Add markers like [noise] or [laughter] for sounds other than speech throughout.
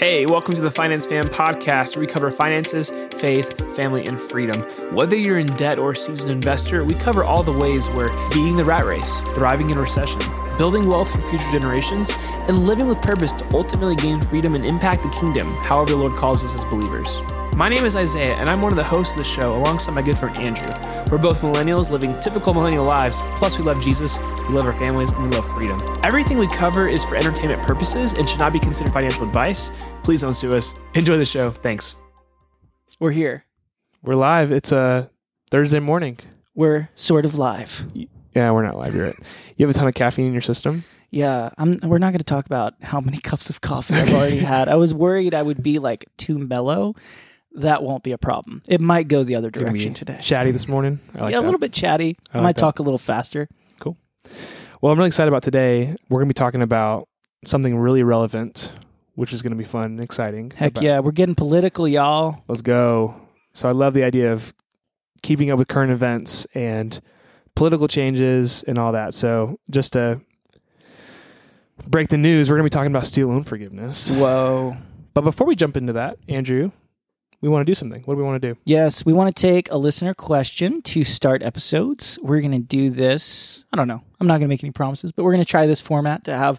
Hey, welcome to the Finance Fam podcast, where we cover finances, faith, family, and freedom. Whether you're in debt or a seasoned investor, we cover all the ways where beating the rat race, thriving in recession, building wealth for future generations, and living with purpose to ultimately gain freedom and impact the kingdom, however the Lord calls us as believers. My name is Isaiah, and I'm one of the hosts of the show alongside my good friend Andrew. We're both millennials living typical millennial lives, plus, we love Jesus, we love our families, and we love freedom. Everything we cover is for entertainment purposes and should not be considered financial advice. Please don't sue us. Enjoy the show. Thanks. We're here. We're live. It's a Thursday morning. We're sort of live. Yeah, we're not live. You're right. You have a ton of caffeine in your system. Yeah, I'm, we're not going to talk about how many [laughs] cups of coffee I've already had. I was worried I would be like too mellow. That won't be a problem. It might go the other direction today. Chatty this morning. Like yeah, a that. little bit chatty. I, I like might that. talk a little faster. Cool. Well, I'm really excited about today. We're going to be talking about something really relevant, which is going to be fun and exciting. Heck About- yeah, we're getting political, y'all. Let's go. So I love the idea of keeping up with current events and political changes and all that. So just to break the news, we're going to be talking about student loan forgiveness. Whoa. But before we jump into that, Andrew, we want to do something. What do we want to do? Yes, we want to take a listener question to start episodes. We're going to do this. I don't know. I'm not going to make any promises, but we're going to try this format to have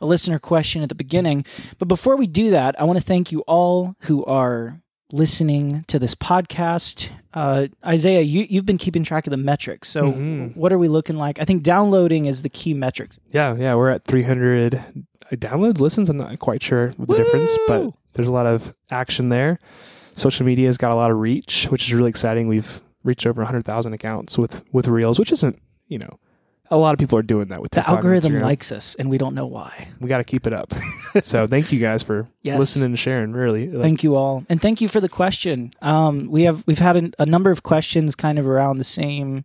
a listener question at the beginning. But before we do that, I want to thank you all who are listening to this podcast. Uh, Isaiah, you, you've been keeping track of the metrics. So, Mhm. what are we looking like? I think downloading is the key metric. Yeah, yeah, we're at 300 downloads, listens. I'm not quite sure the difference, but there's a lot of action there. Social media has got a lot of reach, which is really exciting. We've reached over 100,000 accounts with with Reels, which isn't, you know, a lot of people are doing that with The algorithm likes us, and we don't know why. We got to keep it up. [laughs] so thank you guys for Yes. listening and sharing. Really, Like, Thank you all, and thank you for the question. Um, we have we've had a, a number of questions kind of around the same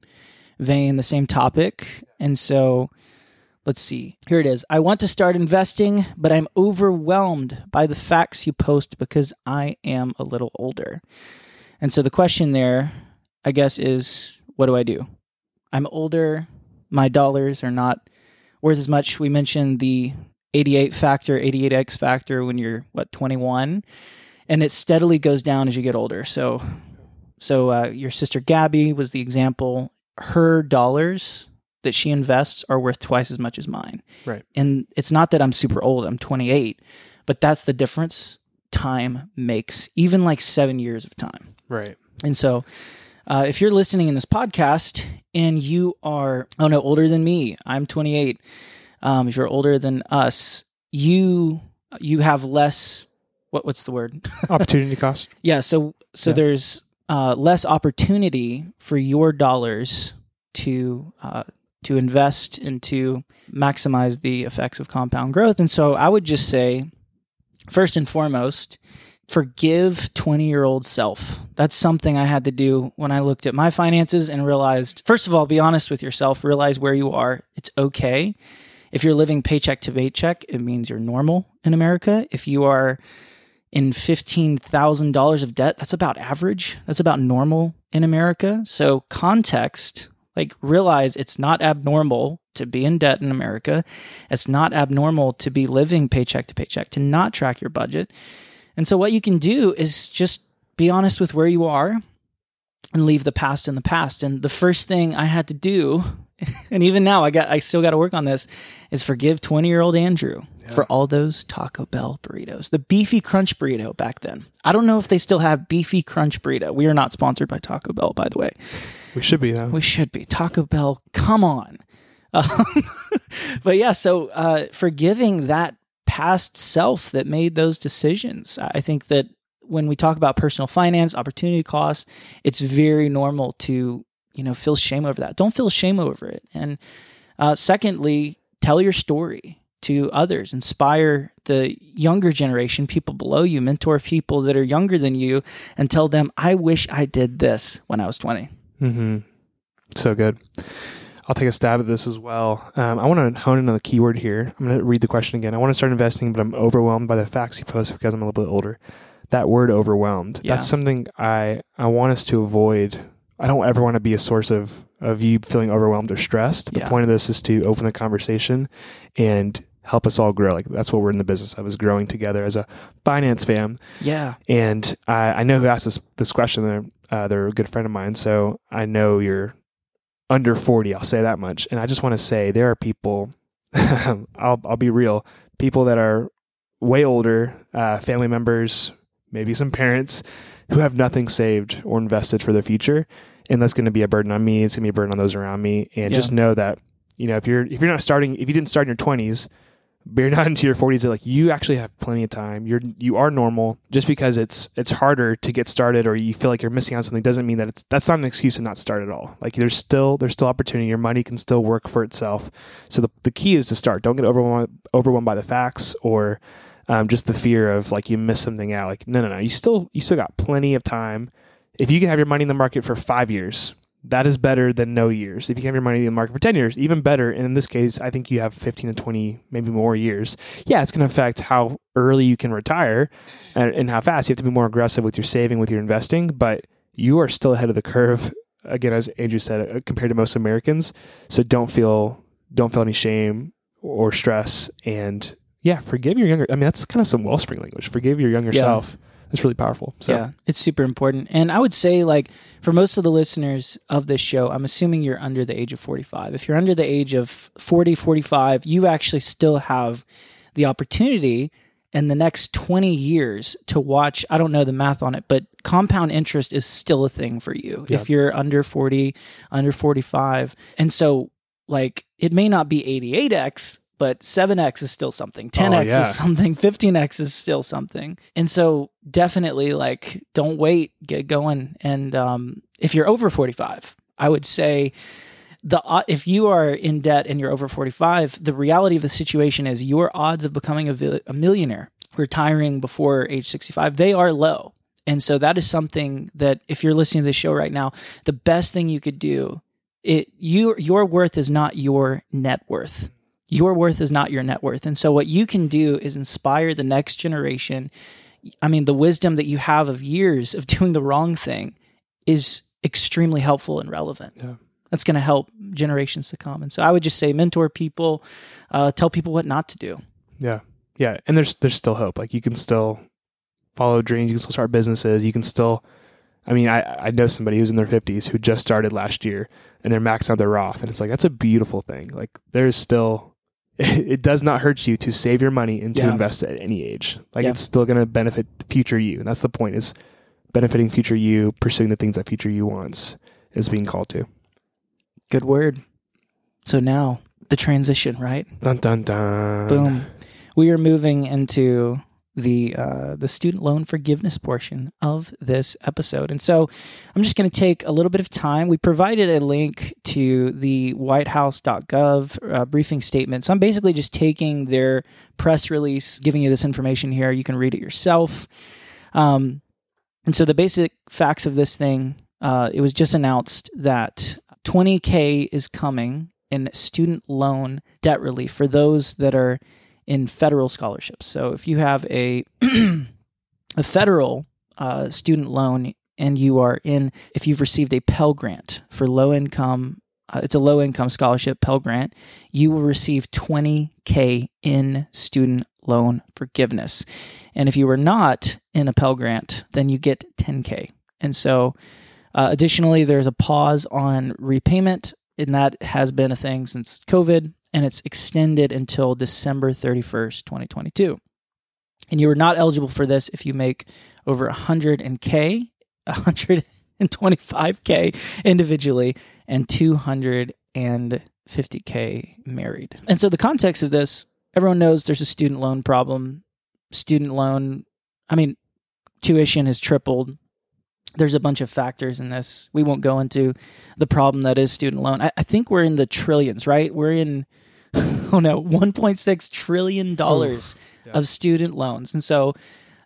vein, the same topic, and so let's see. Here it is. I want to start investing, but I'm overwhelmed by the facts you post because I am a little older. And so the question there, I guess, is what do I do? I'm older. My dollars are not worth as much. We mentioned the 88 factor, 88x factor when you're what 21, and it steadily goes down as you get older. So, so uh, your sister Gabby was the example. Her dollars that she invests are worth twice as much as mine. Right. And it's not that I'm super old. I'm 28, but that's the difference time makes. Even like seven years of time. right. And so, uh, if you're listening in this podcast and you are, oh no, older than me, I'm 28. Um, if you're older than us, you you have less. What what's the word? [laughs] Opportunity cost. yeah. So so Yeah. there's uh, less opportunity for your dollars to uh, to invest and to maximize the effects of compound growth. And so I would just say, first and foremost, forgive 20 year old self. That's something I had to do when I looked at my finances and realized, first of all, be honest with yourself, realize where you are. It's okay. If you're living paycheck to paycheck, it means you're normal in America. If you are in $15,000 of debt, that's about average. That's about normal in America. So, context, like realize it's not abnormal to be in debt in America. It's not abnormal to be living paycheck to paycheck, to not track your budget. And so, what you can do is just be honest with where you are and leave the past in the past. And the first thing I had to do, [laughs] and even now I got I still got to work on this, is forgive 20 year Andrew for all those Taco Bell burritos. The beefy crunch burrito back then. I don't know if they still have beefy crunch burrito. We are not sponsored by Taco Bell, by the way. We should be though. We should be. Taco Bell, come on. [laughs] Um, but yeah, so uh, forgiving that past self that made those decisions. I think that when we talk about personal finance, opportunity costs, it's very normal to, you know, feel shame over that. Don't feel shame over it. And uh, secondly, tell your story to others, inspire the younger generation, people below you, mentor people that are younger than you, and tell them, I wish I did this when I was 20. Mm-hmm. So good. I'll take a stab at this as well. Um, I want to hone in on the keyword here. I'm going to read the question again. I want to start investing, but I'm overwhelmed by the facts you post because I'm a little bit older. That word overwhelmed, Yeah. that's something I, I want us to avoid. I don't ever want to be a source of, of you feeling overwhelmed or stressed. The Yeah. point of this is to open the conversation and help us all grow. Like that's what we're in the business of is growing together as a finance fam. Yeah. And I, I know who asked this this question. They're uh, they're a good friend of mine, so I know you're under forty. I'll say that much. And I just want to say there are people. [laughs] I'll I'll be real. People that are way older, uh, family members, maybe some parents who have nothing saved or invested for their future, and that's going to be a burden on me. It's going to be a burden on those around me. And Yeah. just know that you know if you're if you're not starting if you didn't start in your twenties but you're not into your 40s like you actually have plenty of time. You're you are normal. Just because it's it's harder to get started or you feel like you're missing out on something doesn't mean that it's that's not an excuse to not start at all. Like there's still there's still opportunity. Your money can still work for itself. So the, the key is to start. Don't get overwhelmed overwhelmed by the facts or um, just the fear of like you miss something out. Like no no no. You still you still got plenty of time. If you can have your money in the market for five years that is better than no years. If you can have your money in the market for 10 years, even better. And in this case, I think you have 15 to 20, maybe more years. Yeah, it's going to affect how early you can retire and, and how fast. You have to be more aggressive with your saving, with your investing, but you are still ahead of the curve. Again, as Andrew said, uh, compared to most Americans. So don't feel don't feel any shame or stress. And yeah, forgive your younger. I mean, that's kind of some wellspring language. Forgive your younger Yeah. self. That's really powerful. So Yeah, it's super important. And I would say, like, for most of the listeners of this show, I'm assuming you're under the age of 45. If you're under the age of 40, 45, you actually still have the opportunity in the next 20 years to watch. I don't know the math on it, but compound interest is still a thing for you Yeah. if you're under 40, under 45. And so, like, it may not be 88x. But 7x is still something. 10x yeah. is something. [laughs] 15x is still something. And so definitely like don't wait, get going. And um, if you're over 45, I would say the uh, if you are in debt and you're over 45, the reality of the situation is your odds of becoming a, vi- a millionaire, retiring before age 65, they are low. And so that is something that if you're listening to this show right now, the best thing you could do it you your worth is not your net worth. Your worth is not your net worth. And so what you can do is inspire the next generation. I mean, the wisdom that you have of years of [laughs] doing the wrong thing is extremely helpful and relevant. Yeah. That's going to help generations to come. And so I would just say mentor people, uh, tell people what not to do. Yeah. Yeah. And there's there's still hope. Like you can still follow dreams, you can still start businesses, you can still I mean, I, I know somebody who's in their fifties who just started last year and they're maxing out their Roth. And it's like that's a beautiful thing. Like there's still [laughs] it does not hurt you to save your money and to Yeah. invest at any age. Like Yeah. it's still gonna benefit future you. And that's the point is benefiting future you, pursuing the things that future you wants is being called to. Good word. So now the transition, right? Dun dun dun. Boom. We are moving into the uh, the student loan forgiveness portion of this episode, and so I'm just going to take a little bit of time. We provided a link to the WhiteHouse.gov uh, briefing statement, so I'm basically just taking their press release, giving you this information here. You can read it yourself. Um, and so the basic facts of this thing, uh, it was just announced that 20k is coming in student loan debt relief for those that are in federal scholarships. So if you have a [clears throat] a federal uh, student loan and you are in, if you've received a Pell Grant for low income, uh, it's a low income scholarship Pell Grant, you will receive 20k in student loan forgiveness. And if you were not in a Pell Grant, then you get 10k. And so, uh, additionally, there's a pause on repayment, and that has been a thing since COVID and it's extended until December 31st, 2022. And you are not eligible for this if you make over 100k, 125k individually, and 250k married. And so the context of this, everyone knows there's a student loan problem. Student loan, I mean, tuition has tripled. There's a bunch of factors in this. We won't go into the problem that is student loan. I, I think we're in the trillions, right? We're in oh no, 1.6 trillion dollars yeah. of student loans. And so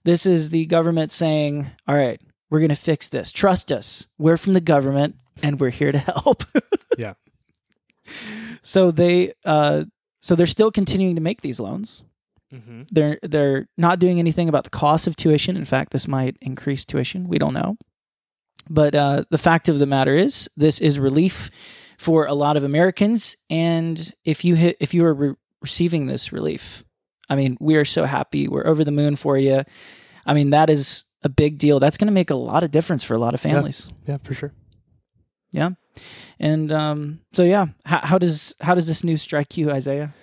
this is the government saying, "All right, we're going to fix this. Trust us. We're from the government and we're here to help." [laughs] Yeah. So they uh so they're still continuing to make these loans. Mm-hmm. They're they're not doing anything about the cost of tuition. In fact, this might increase tuition. We don't know. But uh, the fact of the matter is, this is relief for a lot of Americans. And if you hit, if you are re- receiving this relief. I mean, we are so happy. We're over the moon for you. I mean, that is a big deal. That's going to make a lot of difference for a lot of families. Yeah, for sure. Yeah. And um, so, yeah, how, how does how does this news strike you, Isaiah?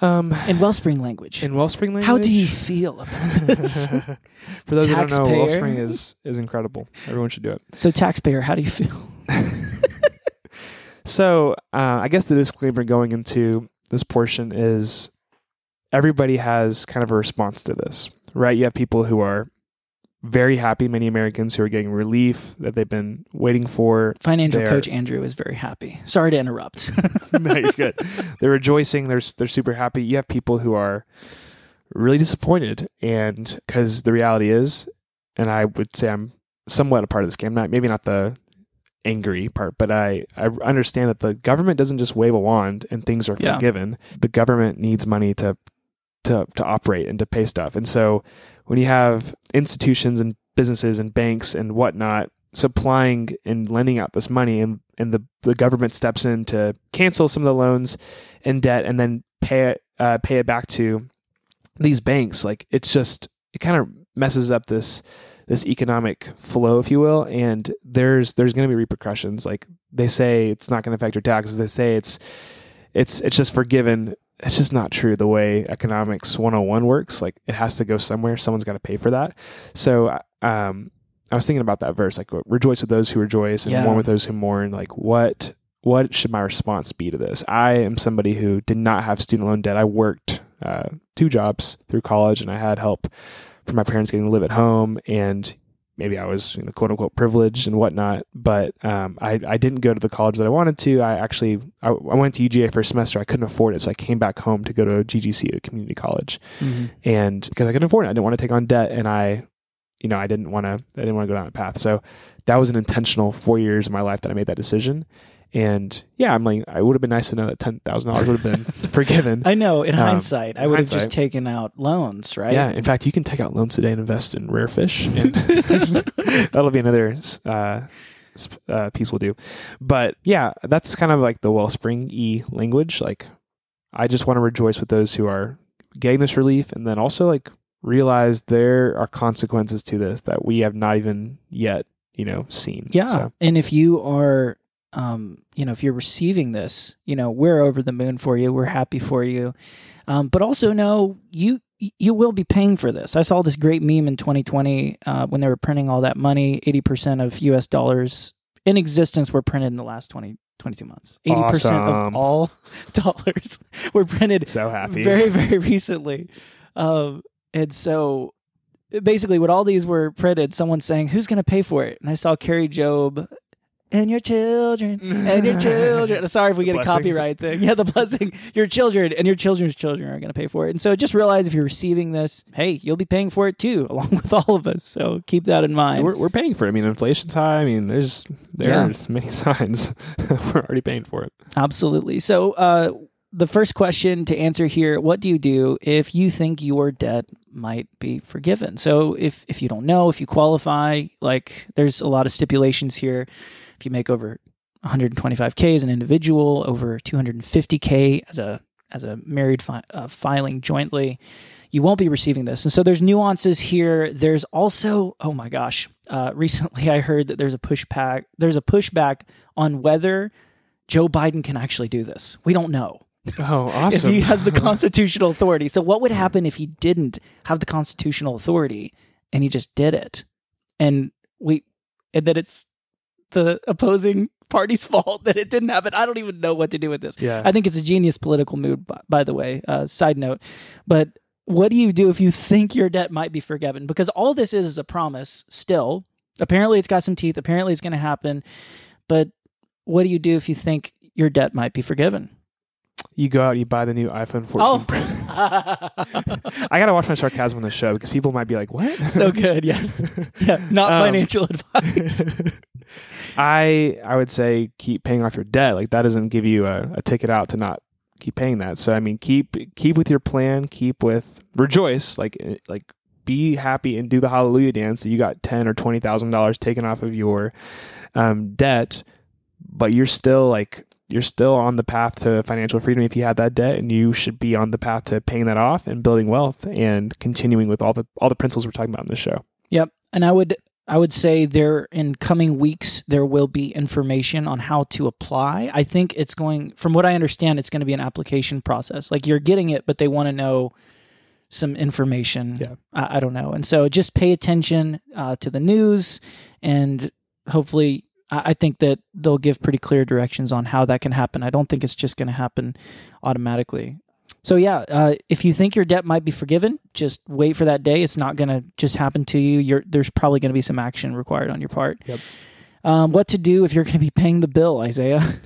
Um, In Wellspring language, in Wellspring language, how do you feel about this? [laughs] For those who don't know, Wellspring is is incredible. Everyone should do it. so, taxpayer, how do you feel? [laughs] So uh, I guess the disclaimer going into this portion is everybody has kind of a response to this, right? You have people who are very happy, many Americans who are getting relief that they've been waiting for. Financial They're- coach Andrew is very happy. Sorry to interrupt. [laughs] [laughs] no, you're good. They're rejoicing. They're they're super happy. You have people who are really disappointed, and because the reality is, and I would say I'm somewhat a part of this game. Not maybe not the angry part, but I I understand that the government doesn't just wave a wand and things are Yeah. forgiven. The government needs money to to to operate and to pay stuff, and so when you have institutions and businesses and banks and whatnot supplying and lending out this money and, and the, the government steps in to cancel some of the loans and debt and then pay it uh, pay it back to these banks like it's just it kind of messes up this this economic flow if you will and there's there's going to be repercussions. Like they say it's not going to affect your taxes. They say it's it's it's just forgiven. It's just not true the way economics 101 works. Like it has to go somewhere. Someone's got to pay for that. So um i was thinking about that verse like rejoice with those who rejoice and Yeah. mourn with those who mourn. Like what what should my response be to this? I am somebody who did not have student loan debt. I worked uh, two jobs through college and i had help from my parents getting to live at home and maybe I was you know, quote unquote privileged and whatnot, but um, I, I didn't go to the college that I wanted to. I actually I, I went to UGA for a semester. I couldn't afford it, so I came back home to go to GGC, a community college, and because I couldn't afford it, I didn't want to take on debt, and I, you know, I didn't want to I didn't want to go down that path. So that was an intentional four years of my life that I made that decision. And yeah, I'm like, it would have been nice to know that ten thousand dollars would have been [laughs] forgiven. I know. In Um, hindsight, I would have just taken out loans, right? Yeah, in fact, you can take out loans today and invest in rare fish, and [laughs] [laughs] that'll be another uh, uh, piece we'll do. But yeah, that's kind of like the wellspring e language. Like, I just want to rejoice with those who are getting this relief, and then also like realize there are consequences to this that we have not even yet, you know, seen. Yeah. So, And if you are, um, you know, if you're receiving this, you know, we're over the moon for you. We're happy for you. Um, but also know you you will be paying for this. I saw this great meme in 2020 uh, when they were printing all that money. 80% of U.S. dollars in existence were printed in the last 20, 22 months. 80% Awesome. of all [laughs] dollars were printed so happy. very very recently um, and so basically what all these were printed someone's saying who's going to pay for it and i saw carrie job and your children and your children [laughs] sorry if we get a copyright thing yeah the blessing your children and your children's children are going to pay for it and so just realize if you're receiving this hey you'll be paying for it too [laughs] along with all of us so keep that in mind we're, we're paying for it. I mean, inflation's high. I mean, there's there's many [laughs] signs we're already paying for it. Absolutely. So, uh, the first question to answer here: What do you do if you think your debt might be forgiven? So, if if you don't know if you qualify, like there's a lot of stipulations here. If you make over 125k as an individual, over 250k as a as a married fi- uh, filing jointly, you won't be receiving this. And so there's nuances here. There's also, oh my gosh, uh, recently I heard that there's a pushback. There's a pushback on whether Joe Biden can actually do this. We don't know Oh, awesome! [laughs] if he has the [laughs] constitutional authority. So what would happen if he didn't have the constitutional authority and he just did it? And we and that it's the opposing party's [laughs] fault that it didn't happen. I don't even know what to do with this. yeah, I think it's a genius political move, by, by the way. Uh, side note, but what do you do if you think your debt might be forgiven? Because all this is is a promise. Still, apparently, it's got some teeth. Apparently, it's going to happen. But what do you do if you think your debt might be forgiven? you go out, you buy the new iPhone 14 Oh. [laughs] I gotta watch my sarcasm on the show because people might be like, "What?" so good. Yes. [laughs] Yeah. Not Um, financial advice. I I would say keep paying off your debt. Like that doesn't give you a, a ticket out to not keep paying that. So I mean, keep keep with your plan. Keep with rejoice. Like eh, like be happy and do the hallelujah dance that you got ten or twenty thousand dollars taken off of your um, debt, but you're still like you're still on the path to financial freedom if you had that debt, and you should be on the path to paying that off and building wealth and continuing with all the all the principles we're talking about in this show. Yep. And I would I would say there in coming weeks there will be information on how to apply. I think it's going from what I understand it's going to be an application process. Like you're getting it but they want to know some information. Yeah. I, I don't know. And so just pay attention uh, to the news and hopefully I I think that they'll give pretty clear directions on how that can happen. I don't think it's just going to happen automatically. So yeah, uh, if you think your debt might be forgiven, just wait for that day. It's not going to just happen to you. You're, there's probably going to be some action required on your part. Yep. Um, what to do if you're going to be paying the bill, Isaiah? [laughs]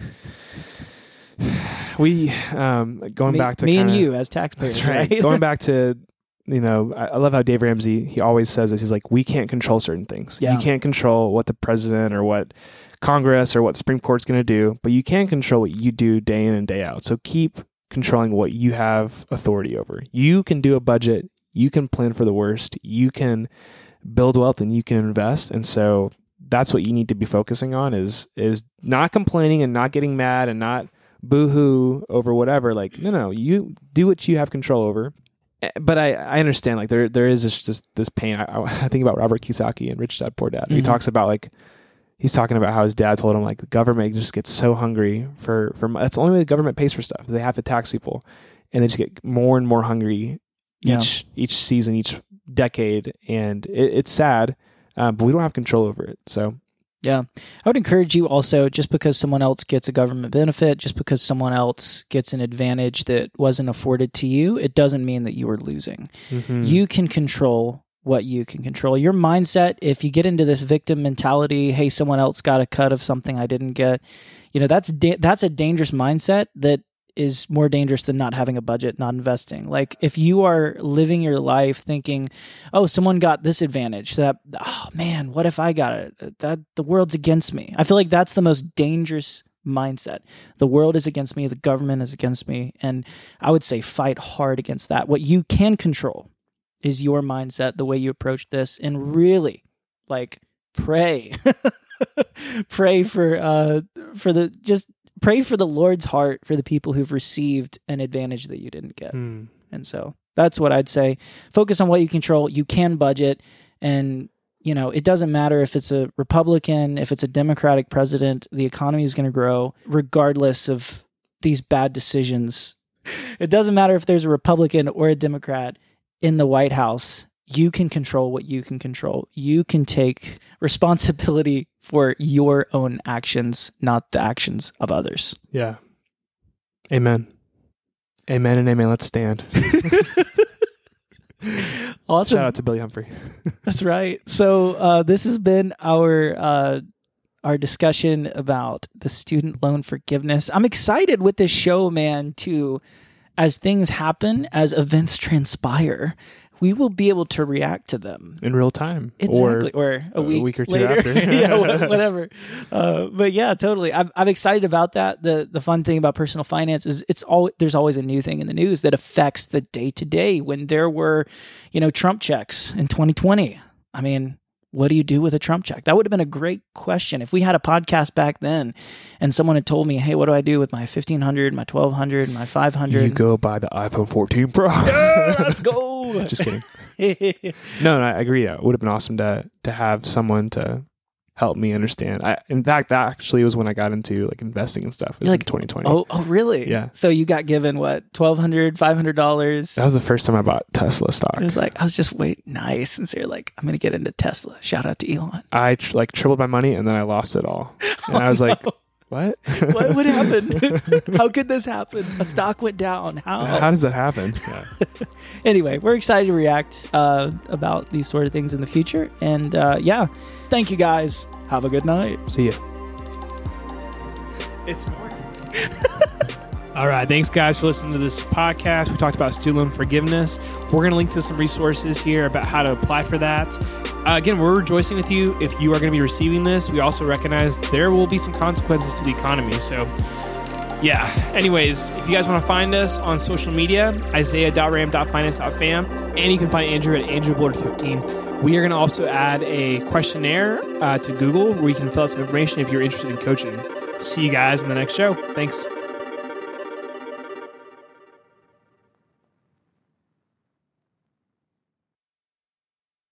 We um, going me, back to me and kinda- you as taxpayers, right. right? Going back [laughs] to, you know, I, I love how Dave Ramsey, he always says this. He's like, we can't control certain things. Yeah. You can't control what the president or what Congress or what Supreme Court's going to do, but you can control what you do day in and day out. So keep controlling what you have authority over. You can do a budget. You can plan for the worst. You can build wealth and you can invest. And so that's what you need to be focusing on is is not complaining and not getting mad and not boohoo over whatever. Like, no, no, you do what you have control over. Eh, But I, I understand like there there is this just this pain. I, I think about Robert Kiyosaki and Rich Dad Poor Dad. He Mhm. talks about like he's talking about how his dad told him like the government just gets so hungry for for that's the only way the government pays for stuff. They have to tax people, and they just get more and more hungry Yeah. each each season, each decade, and it, it's sad. Um, but we don't have control over it. So yeah. I would encourage you also, just because someone else gets a government benefit, just because someone else gets an advantage that wasn't afforded to you, it doesn't mean that you are losing. mhm. you can control what you can control. Your mindset, if you get into this victim mentality, hey, someone else got a cut of something I didn't get, you know, that's da- that's a dangerous mindset that is more dangerous than not having a budget, not investing. Like if you are living your life thinking, "Oh, someone got this advantage." So that oh man, what if I got it? That the world's against me. I feel like that's the most dangerous mindset. The world is against me, the government is against me, and I would say fight hard against that. What you can control is your mindset, the way you approach this, and really like pray. [laughs] pray for uh for the just pray for the Lord's heart for the people who've received an advantage that you didn't get. Hmm. And so that's what I'd say. Focus on what you control. You can budget and you know, it doesn't matter if it's a Republican, if it's a Democratic president, the economy is going to grow regardless of these bad decisions. It doesn't matter if there's a Republican or a Democrat in the White House. You can control what you can control. You can take responsibility for your own actions, not the actions of others. Yeah. Amen. Amen and amen. Let's stand. [laughs] Awesome. Shout out to Billy Humphrey. [laughs] That's right. So uh, this has been our uh, our discussion about the student loan forgiveness. I'm excited with this show, man. Too, as things happen, as events transpire, we will be able to react to them. in real time. Exactly, or, a, a week, week or two later. after. [laughs] yeah, whatever. Uh, but yeah, totally. I'm, I'm excited about that. the The fun thing about personal finance is it's all there's always a new thing in the news that affects the day to day. When there were, you know, Trump checks in 2020. I mean, what do you do with a Trump check? That would have been a great question if we had a podcast back then, and someone had told me, "Hey, what do I do with my 1500, my 1200, my 500?" You go buy the iPhone 14 Pro. [laughs] Yeah, let's go. Just kidding. No, no, I agree. It would have been awesome to to have someone to help me understand. I, in fact, that actually was when I got into like investing and stuff. It was like, 2020. Oh, oh, really? Yeah. So you got given what twelve hundred, five hundred dollars? That was the first time I bought Tesla stock. It was like I was just wait nice, and so you're like, I'm gonna get into Tesla. Shout out to Elon. I tr- like tripled my money and then I lost it all. [laughs] And I was like, [laughs] what? what would happen? [laughs] How could this happen? A stock went down. How? How does that happen? Yeah. anyway, we're excited to react uh, about these sort of things in the future, and uh, yeah, thank you guys. Have a good night. See ya. It's morning. [laughs] All right. Thanks, guys, for listening to this podcast. We talked about student loan forgiveness. We're going to link to some resources here about how to apply for that. Uh, again, we're rejoicing with you if you are going to be receiving this. We also recognize there will be some consequences to the economy. So, yeah. Anyways, if you guys want to find us on social media, isaiah.ram.finance.fam, and you can find Andrew at andrewboard15. We are going to also add a questionnaire uh, to Google where you can fill out some information if you're interested in coaching. See you guys in the next show. Thanks.